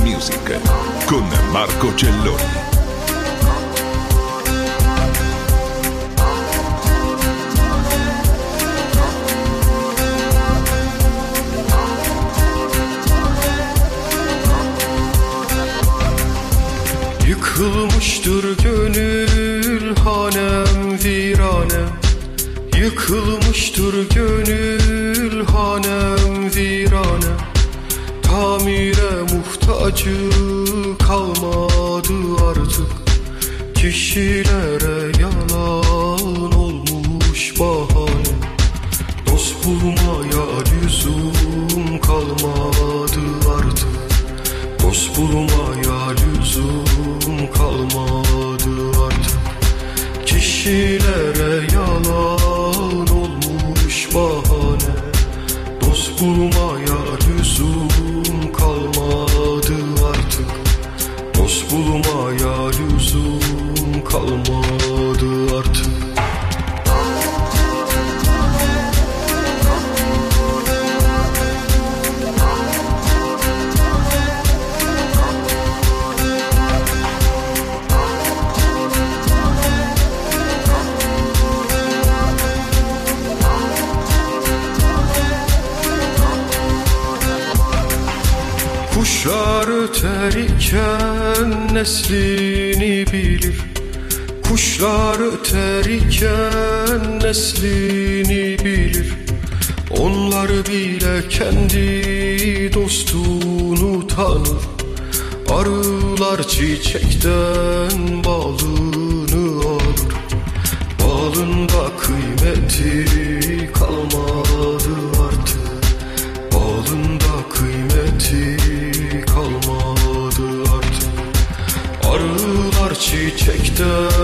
Music con Marco Celloni. Çiçekten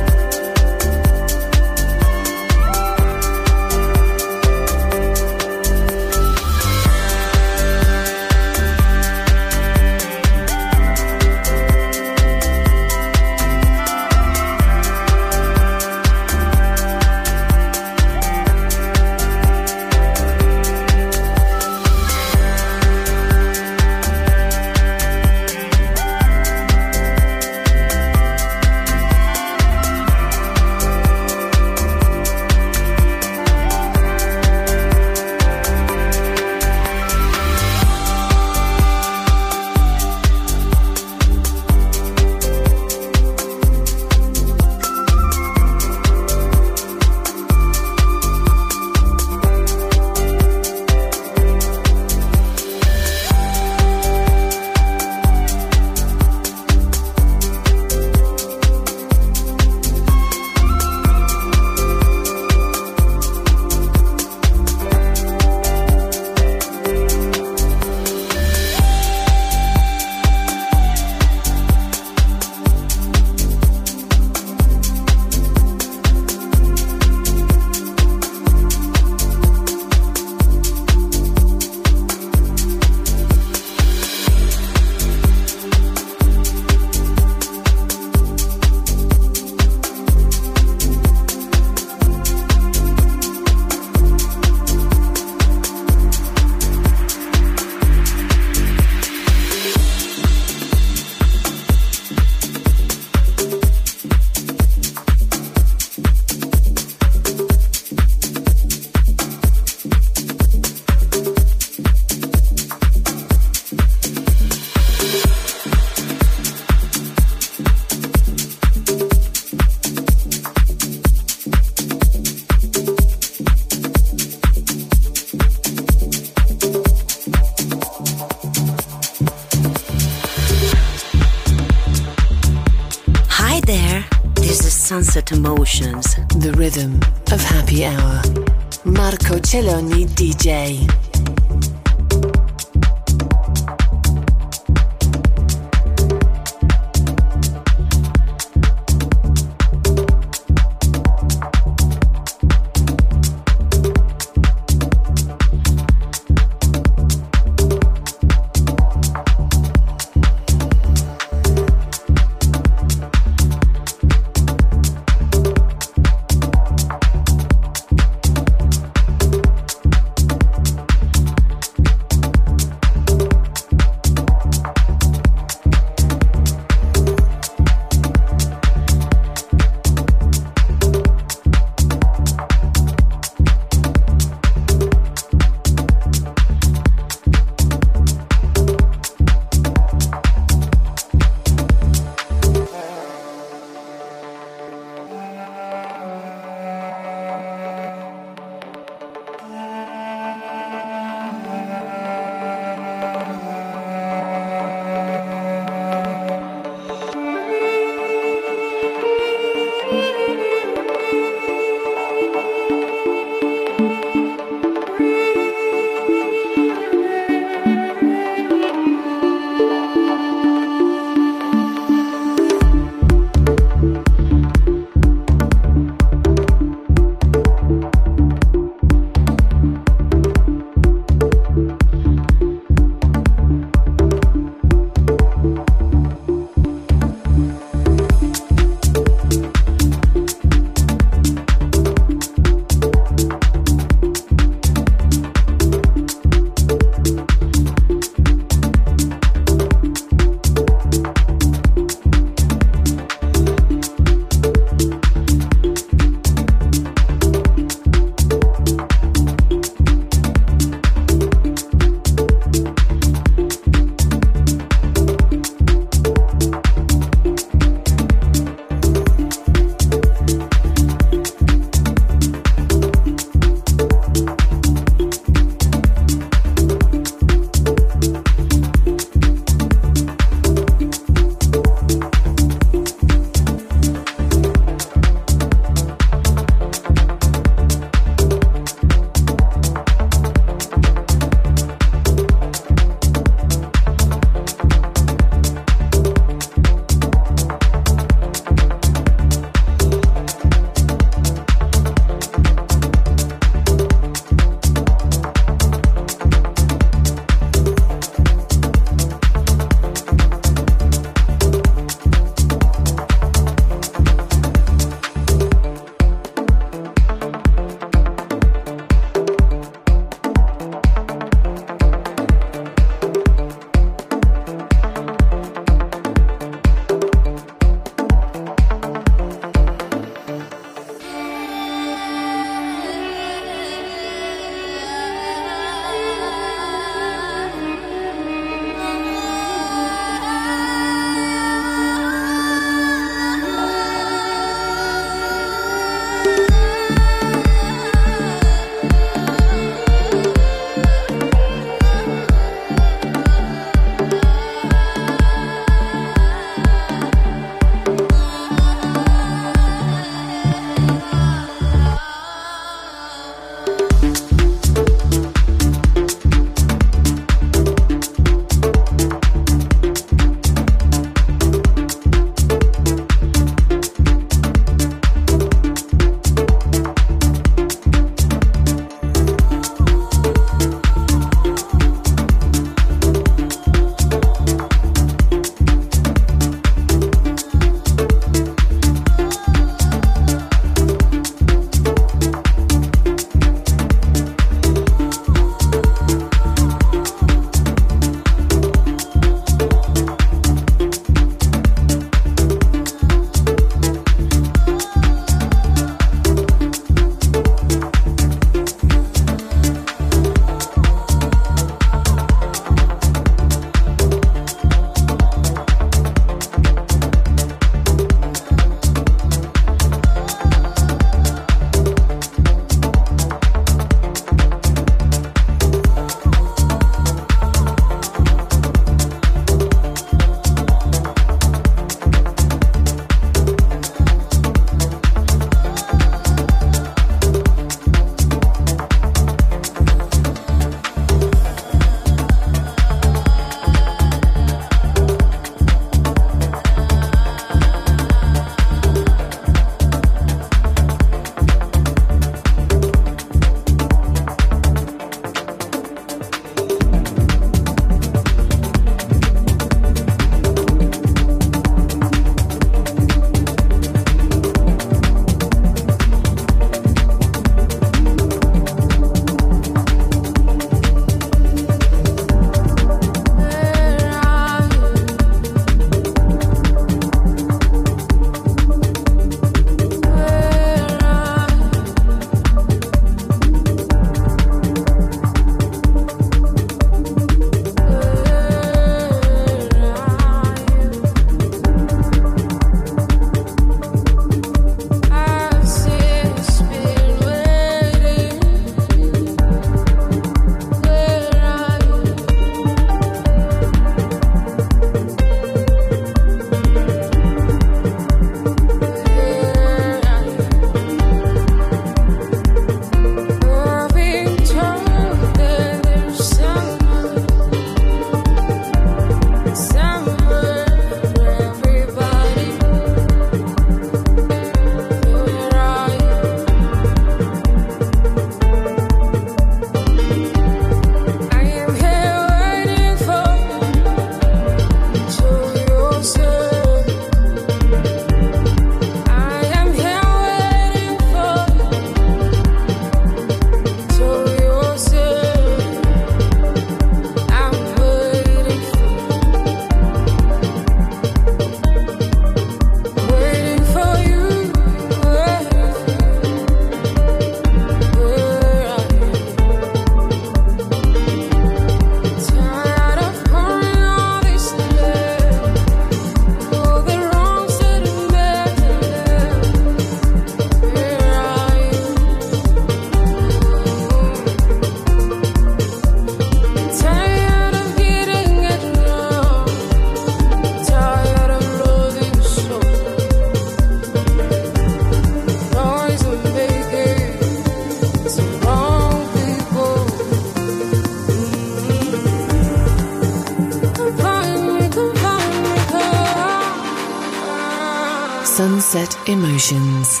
Sunset Emotions.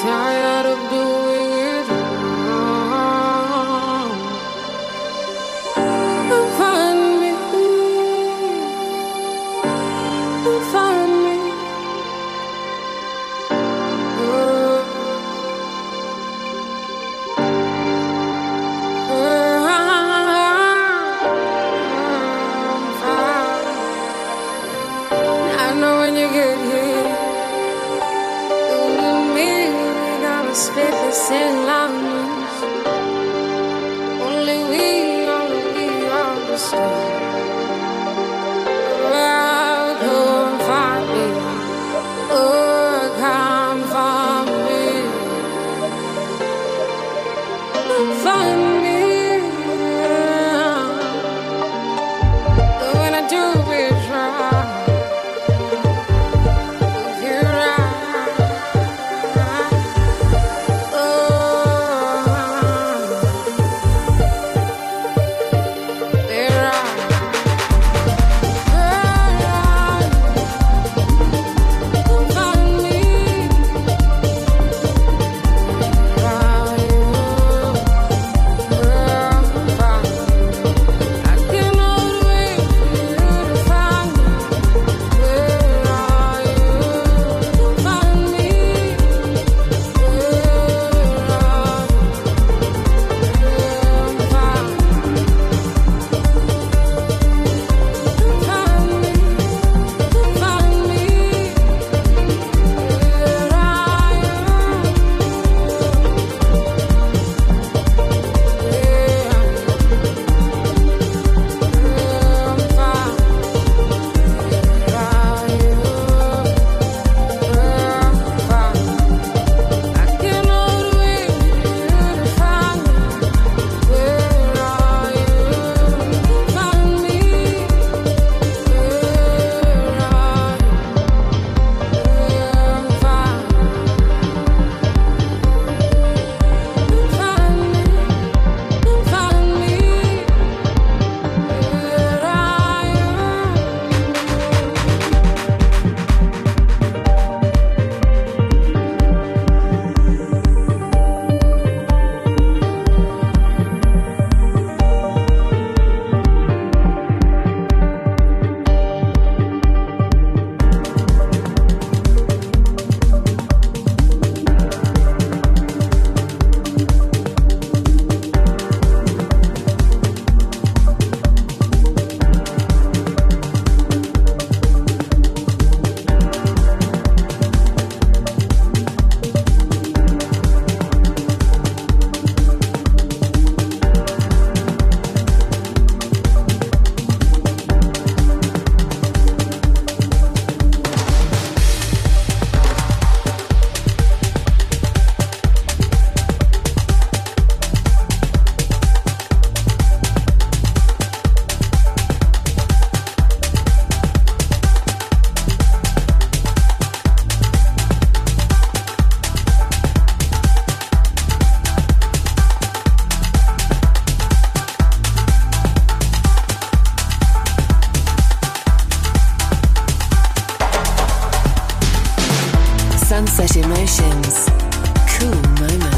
Tired of doing Sunset Emotions. Cool moments.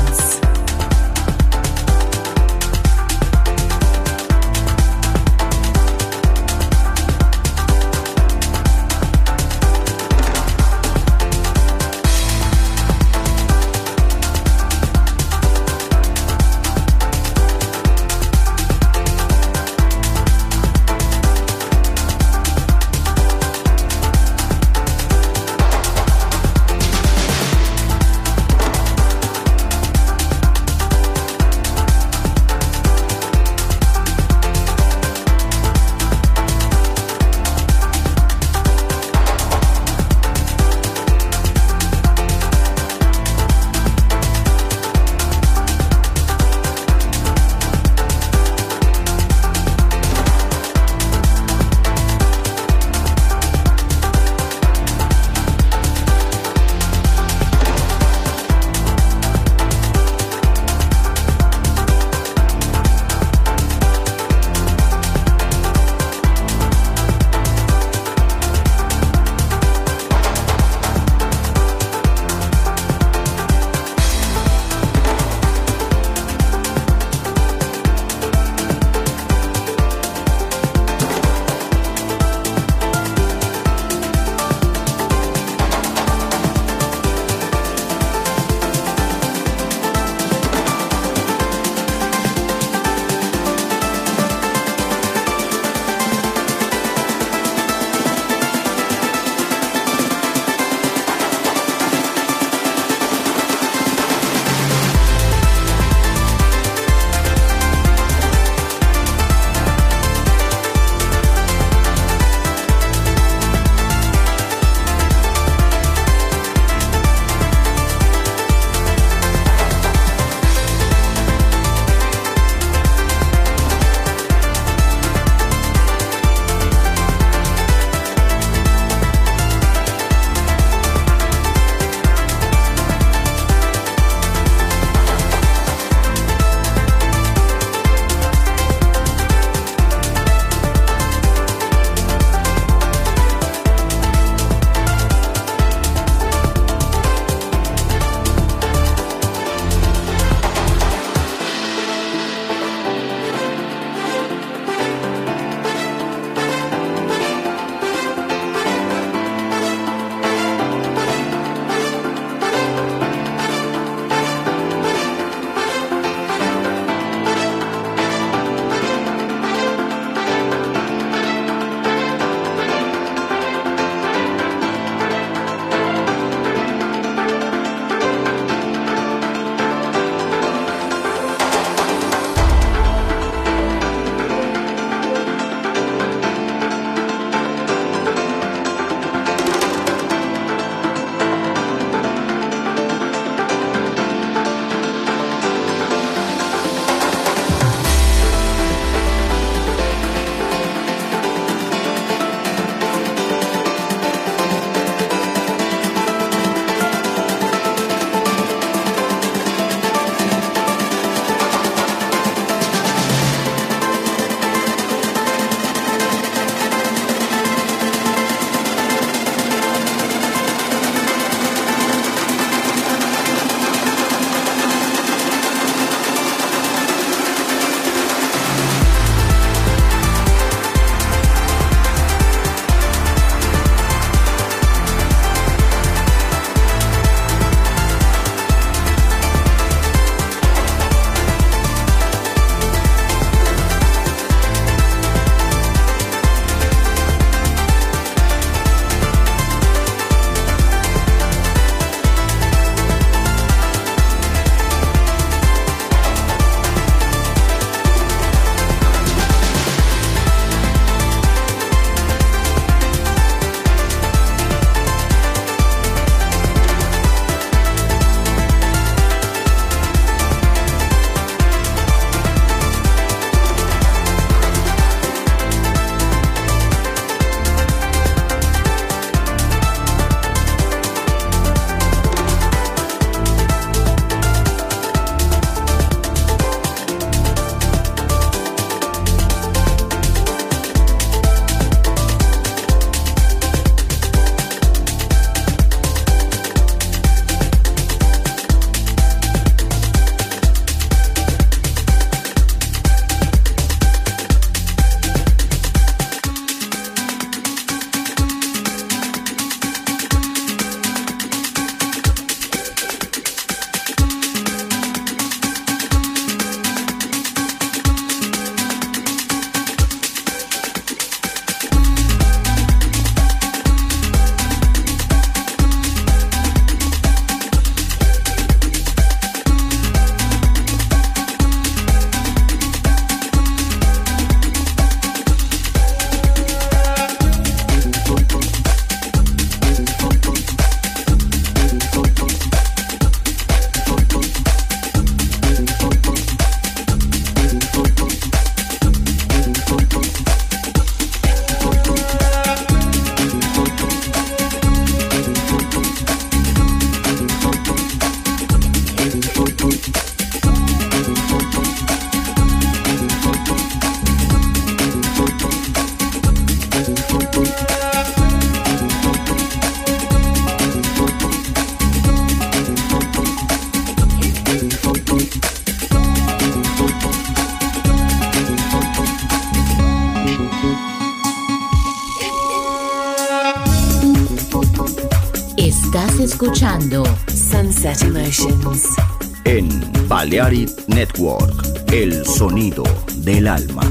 del alma.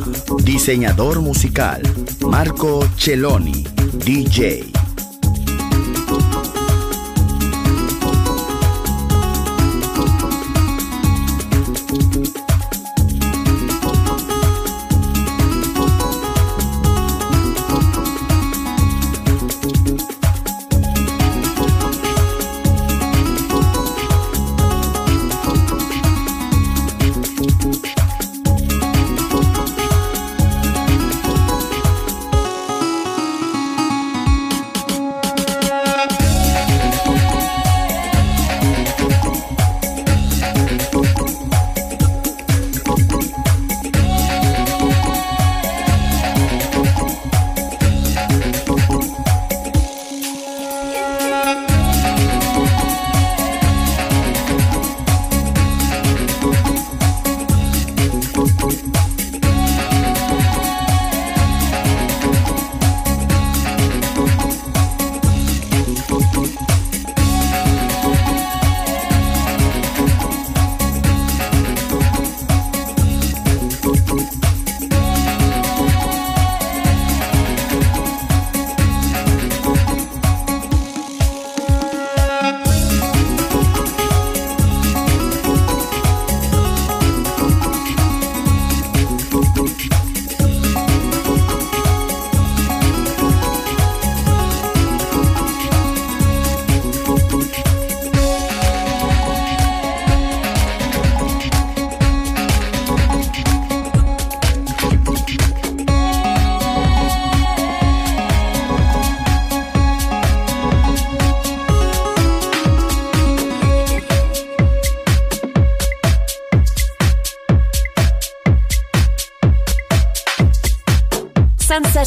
Diseñador musical, Marco Celloni, DJ.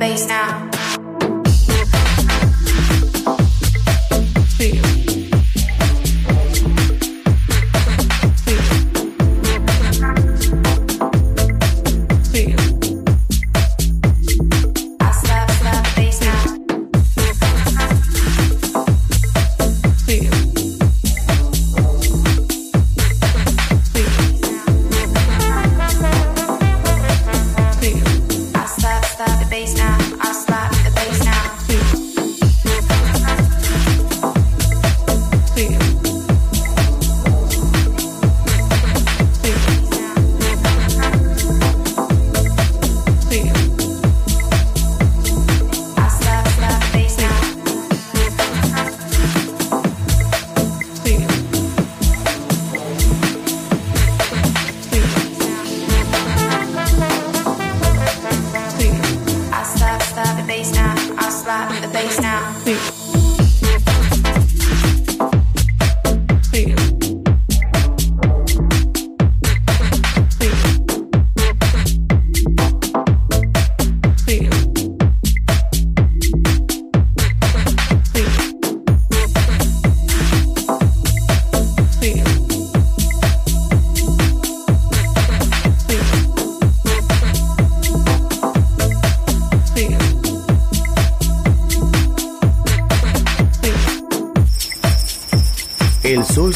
bass now. Feel.